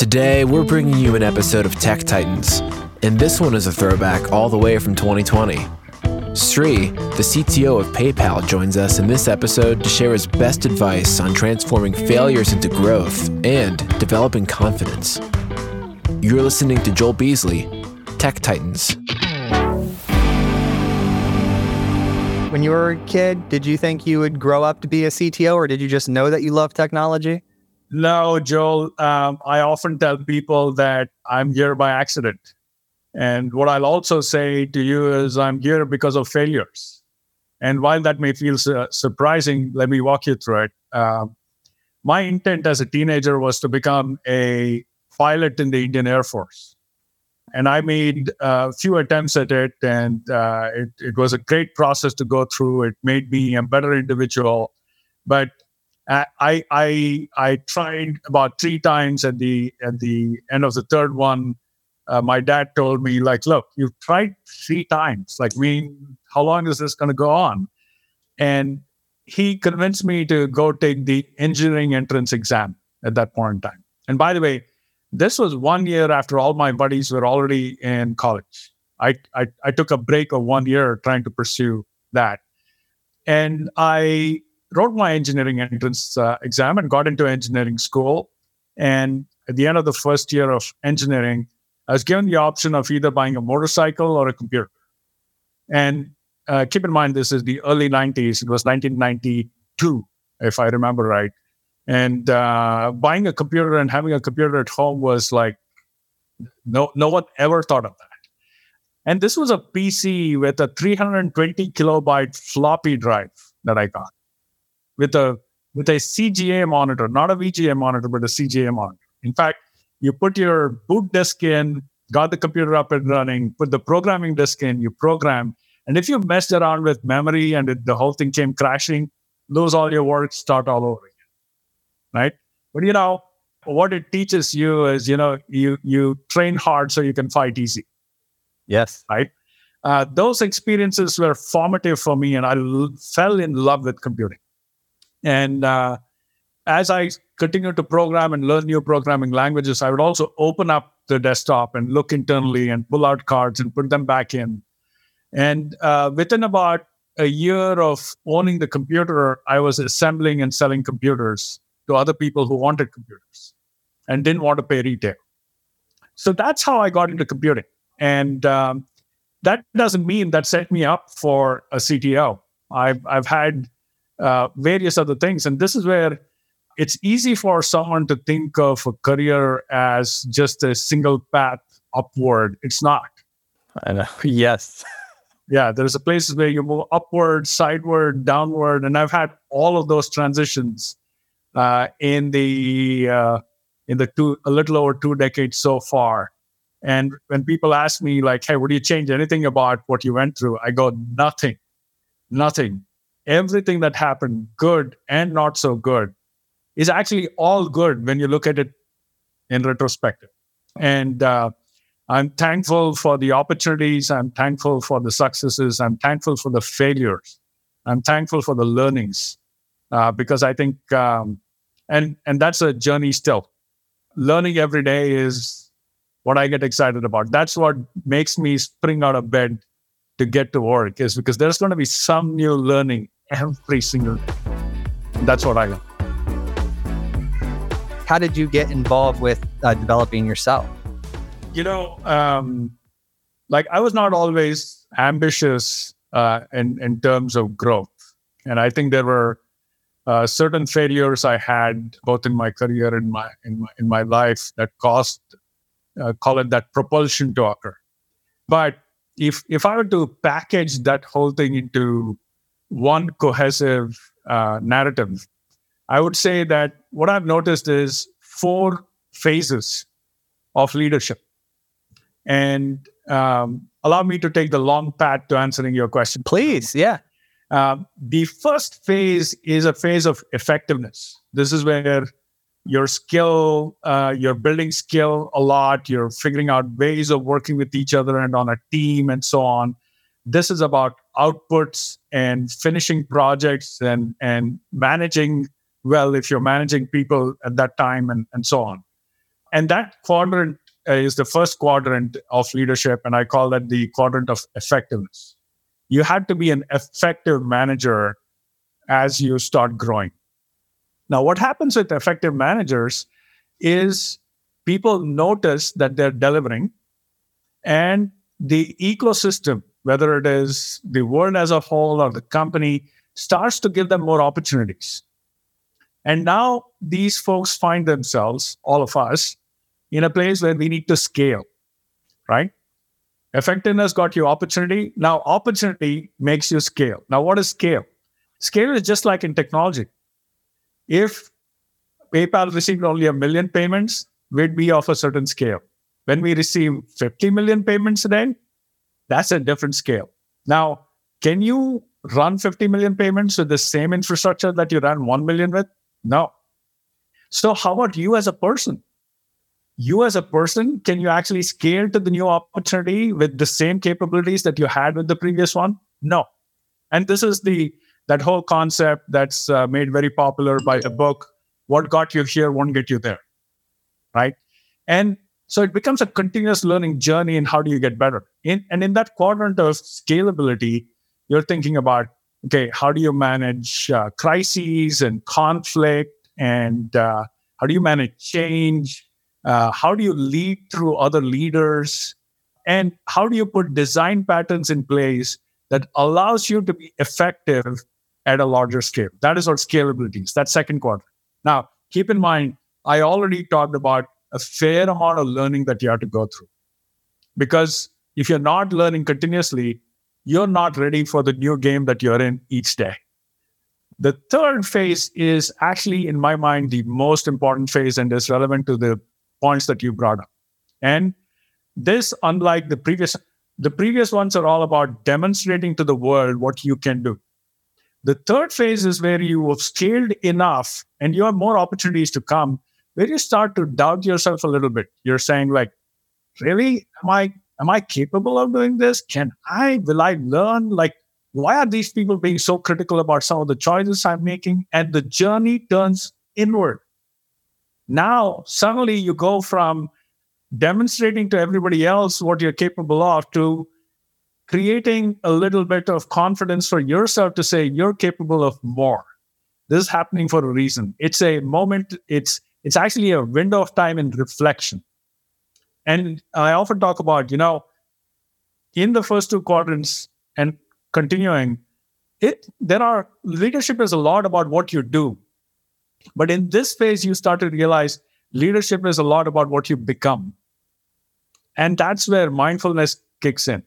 Today, we're bringing you an episode of Tech Titans, and this one is a throwback all the way from 2020. Sri, the CTO of PayPal, joins us in this episode to share his best advice on transforming failures into growth and developing confidence. You're listening to Joel Beasley, Tech Titans. When you were a kid, did you think you would grow up to be a CTO or did you just know that you love technology? No, Joel. Um, I often tell people that I'm here by accident. And what I'll also say to you is I'm here because of failures. And while that may feel su- surprising, let me walk you through it. Uh, my intent as a teenager was to become a pilot in the Indian Air Force. And I made a few attempts at it, and uh, it, it was a great process to go through. It made me a better individual. But I I I tried about three times at the at the end of the third one. Uh, my dad told me like, look, you've tried three times. Like, mean, how long is this going to go on? And he convinced me to go take the engineering entrance exam at that point in time. And by the way, this was one year after all my buddies were already in college. I, I, I took a break of one year trying to pursue that. And I wrote my engineering entrance uh, exam and got into engineering school. And at the end of the first year of engineering, I was given the option of either buying a motorcycle or a computer. And uh, keep in mind, this is the early 90s. It was 1992, if I remember right. And uh, buying a computer and having a computer at home was like, no, no one ever thought of that. And this was a PC with a 320 kilobyte floppy drive that I got with a with a CGA monitor, not a VGA monitor, but a CGA monitor. In fact, you put your boot disk in, got the computer up and running, put the programming disk in, you program, and if you messed around with memory and it, the whole thing came crashing, lose all your work, start all over again, right? But you know what it teaches you is you know you you train hard so you can fight easy. Yes, right. Uh, those experiences were formative for me, and I l- fell in love with computing. And uh, as I continue to program and learn new programming languages, I would also open up the desktop and look internally and pull out cards and put them back in. And uh, within about a year of owning the computer, I was assembling and selling computers to other people who wanted computers and didn't want to pay retail. So that's how I got into computing. And um, that doesn't mean that set me up for a CTO. I've, I've had uh, various other things. And this is where it's easy for someone to think of a career as just a single path upward. It's not. I know. Yes. yeah, there's a places where you move upward, sideward, downward, and I've had all of those transitions uh, in the uh, in the two a little over two decades so far. And when people ask me like, "Hey, would you change anything about what you went through?" I go, "Nothing, nothing." Everything that happened, good and not so good, is actually all good when you look at it in retrospective. And uh, I'm thankful for the opportunities. I'm thankful for the successes. I'm thankful for the failures. I'm thankful for the learnings uh, because I think, um, and and that's a journey still. Learning every day is what I get excited about. That's what makes me spring out of bed to get to work is because there's going to be some new learning every single day. That's what I got. How did you get involved with uh, developing yourself? You know, um, like I was not always ambitious uh, in in terms of growth, and I think there were uh, certain failures I had both in my career and my in my in my life that caused uh, call it that propulsion to occur. But if if I were to package that whole thing into one cohesive uh, narrative, I would say that what I've noticed is four phases of leadership. And um, allow me to take the long path to answering your question. Please, yeah. Uh, the first phase is a phase of effectiveness. This is where your skill, uh, you're building skill a lot, you're figuring out ways of working with each other and on a team and so on. This is about outputs and finishing projects and, and managing well if you're managing people at that time and, and so on. and that quadrant is the first quadrant of leadership, and I call that the quadrant of effectiveness. You have to be an effective manager as you start growing. Now, what happens with effective managers is people notice that they're delivering, and the ecosystem, whether it is the world as a whole or the company, starts to give them more opportunities. And now these folks find themselves, all of us, in a place where we need to scale, right? Effectiveness got you opportunity. Now, opportunity makes you scale. Now, what is scale? Scale is just like in technology. If PayPal received only a million payments, we'd be of a certain scale. When we receive 50 million payments a day, that's a different scale. Now, can you run 50 million payments with the same infrastructure that you ran 1 million with? No. So, how about you as a person? You as a person, can you actually scale to the new opportunity with the same capabilities that you had with the previous one? No. And this is the that whole concept that's uh, made very popular by the book what got you here won't get you there right and so it becomes a continuous learning journey and how do you get better in, and in that quadrant of scalability you're thinking about okay how do you manage uh, crises and conflict and uh, how do you manage change uh, how do you lead through other leaders and how do you put design patterns in place that allows you to be effective at a larger scale. That is our scalability. That second quadrant. Now, keep in mind, I already talked about a fair amount of learning that you have to go through. Because if you're not learning continuously, you're not ready for the new game that you're in each day. The third phase is actually, in my mind, the most important phase and is relevant to the points that you brought up. And this, unlike the previous, the previous ones are all about demonstrating to the world what you can do. The third phase is where you have scaled enough and you have more opportunities to come, where you start to doubt yourself a little bit. You're saying, like, really? Am I am I capable of doing this? Can I? Will I learn? Like, why are these people being so critical about some of the choices I'm making? And the journey turns inward. Now, suddenly you go from demonstrating to everybody else what you're capable of to creating a little bit of confidence for yourself to say you're capable of more. This is happening for a reason. It's a moment, it's it's actually a window of time in reflection. And I often talk about, you know, in the first two quadrants and continuing, it there are leadership is a lot about what you do. But in this phase, you start to realize leadership is a lot about what you become. And that's where mindfulness kicks in.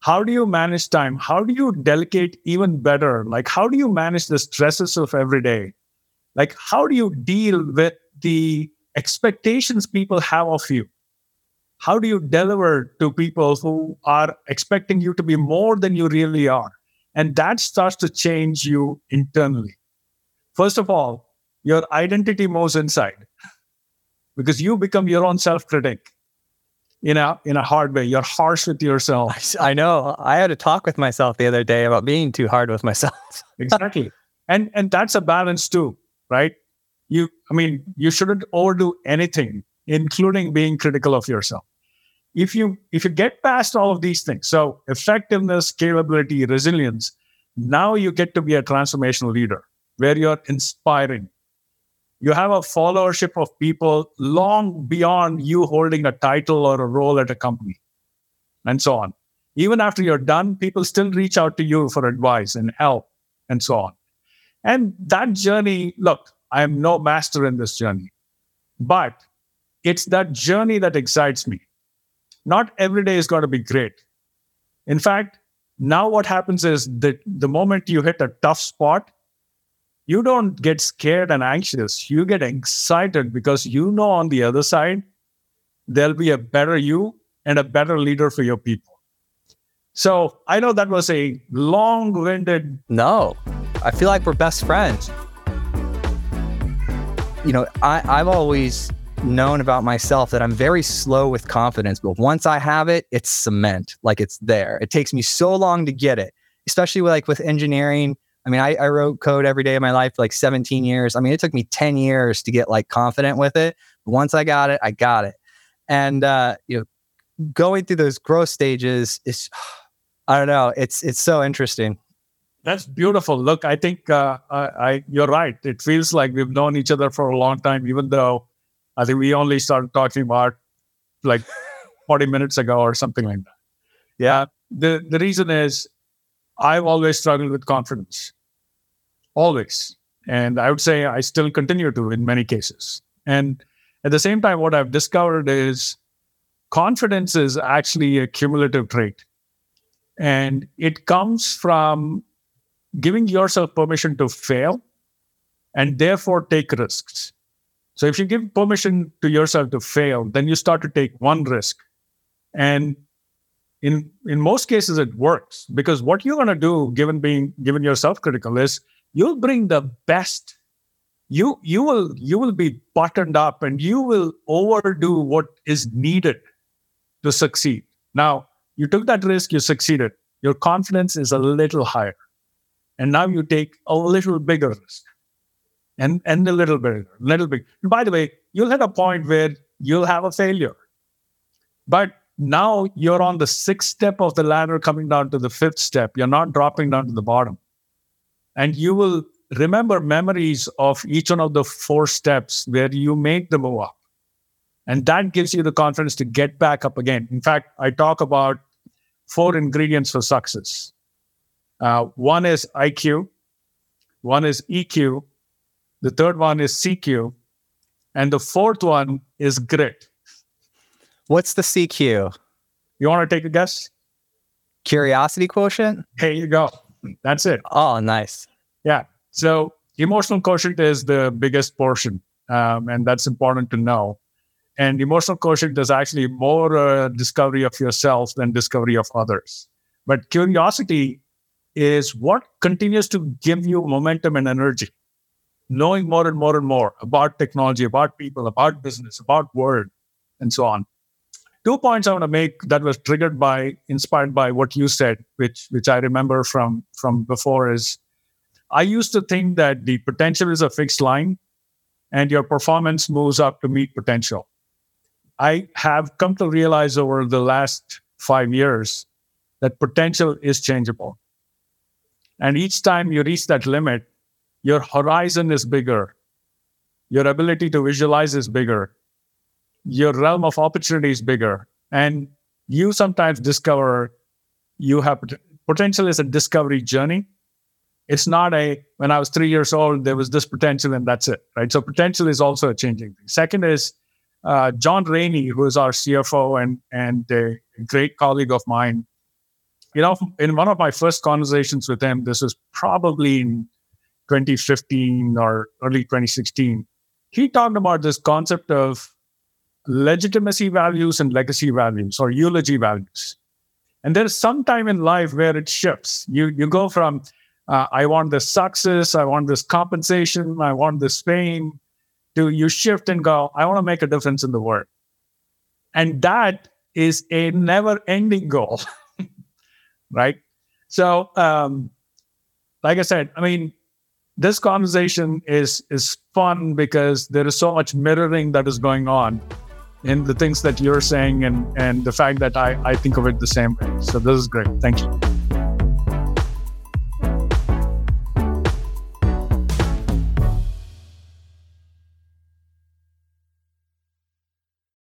How do you manage time? How do you delegate even better? Like how do you manage the stresses of every day? Like how do you deal with the expectations people have of you how do you deliver to people who are expecting you to be more than you really are and that starts to change you internally first of all your identity moves inside because you become your own self critic in a in a hard way. You're harsh with yourself. I know. I had a talk with myself the other day about being too hard with myself. exactly. And and that's a balance too, right? You I mean, you shouldn't overdo anything, including being critical of yourself. If you if you get past all of these things, so effectiveness, scalability, resilience, now you get to be a transformational leader where you're inspiring, you have a followership of people long beyond you holding a title or a role at a company, and so on. Even after you're done, people still reach out to you for advice and help, and so on. And that journey, look, I am no master in this journey, but it's that journey that excites me. Not every day is going to be great. In fact, now what happens is that the moment you hit a tough spot, you don't get scared and anxious. You get excited because you know on the other side, there'll be a better you and a better leader for your people. So I know that was a long winded. No, I feel like we're best friends. You know, I, I've always known about myself that I'm very slow with confidence, but once I have it, it's cement, like it's there. It takes me so long to get it, especially like with engineering. I mean, I, I wrote code every day of my life, like 17 years. I mean, it took me 10 years to get like confident with it. But once I got it, I got it. And uh, you know, going through those growth stages is, I don't know, it's it's so interesting. That's beautiful. Look, I think uh, I, I, you're right. It feels like we've known each other for a long time, even though I think we only started talking about like 40 minutes ago or something like that. Yeah. Uh, the the reason is I've always struggled with confidence. Always. And I would say I still continue to in many cases. And at the same time, what I've discovered is confidence is actually a cumulative trait. And it comes from giving yourself permission to fail and therefore take risks. So if you give permission to yourself to fail, then you start to take one risk. And in in most cases it works because what you're going to do given being given you're self-critical is you'll bring the best. You you will you will be buttoned up and you will overdo what is needed to succeed. Now you took that risk you succeeded. Your confidence is a little higher. And now you take a little bigger risk and and a little bigger little big and by the way you'll hit a point where you'll have a failure but now you're on the sixth step of the ladder coming down to the fifth step you're not dropping down to the bottom and you will remember memories of each one of the four steps where you made the move up. And that gives you the confidence to get back up again. In fact, I talk about four ingredients for success. Uh, one is IQ, one is EQ, the third one is CQ, and the fourth one is grit. What's the CQ? You want to take a guess? Curiosity quotient? Here you go. That's it. Oh, nice. Yeah. So emotional quotient is the biggest portion, um, and that's important to know. And emotional quotient is actually more uh, discovery of yourself than discovery of others. But curiosity is what continues to give you momentum and energy. Knowing more and more and more about technology, about people, about business, about world, and so on. Two points I want to make that was triggered by, inspired by what you said, which which I remember from from before is I used to think that the potential is a fixed line and your performance moves up to meet potential. I have come to realize over the last five years that potential is changeable. And each time you reach that limit, your horizon is bigger, your ability to visualize is bigger, your realm of opportunity is bigger. And you sometimes discover you have potential is a discovery journey it's not a, when I was three years old, there was this potential and that's it, right? So potential is also a changing thing. Second is uh, John Rainey, who is our CFO and, and a great colleague of mine. You know, in one of my first conversations with him, this was probably in 2015 or early 2016, he talked about this concept of legitimacy values and legacy values or eulogy values. And there's some time in life where it shifts. You you go from uh, I want this success, I want this compensation, I want this fame. to you shift and go, I want to make a difference in the world? And that is a never ending goal, right? So, um, like I said, I mean, this conversation is is fun because there is so much mirroring that is going on in the things that you're saying and and the fact that I, I think of it the same way. So this is great. Thank you.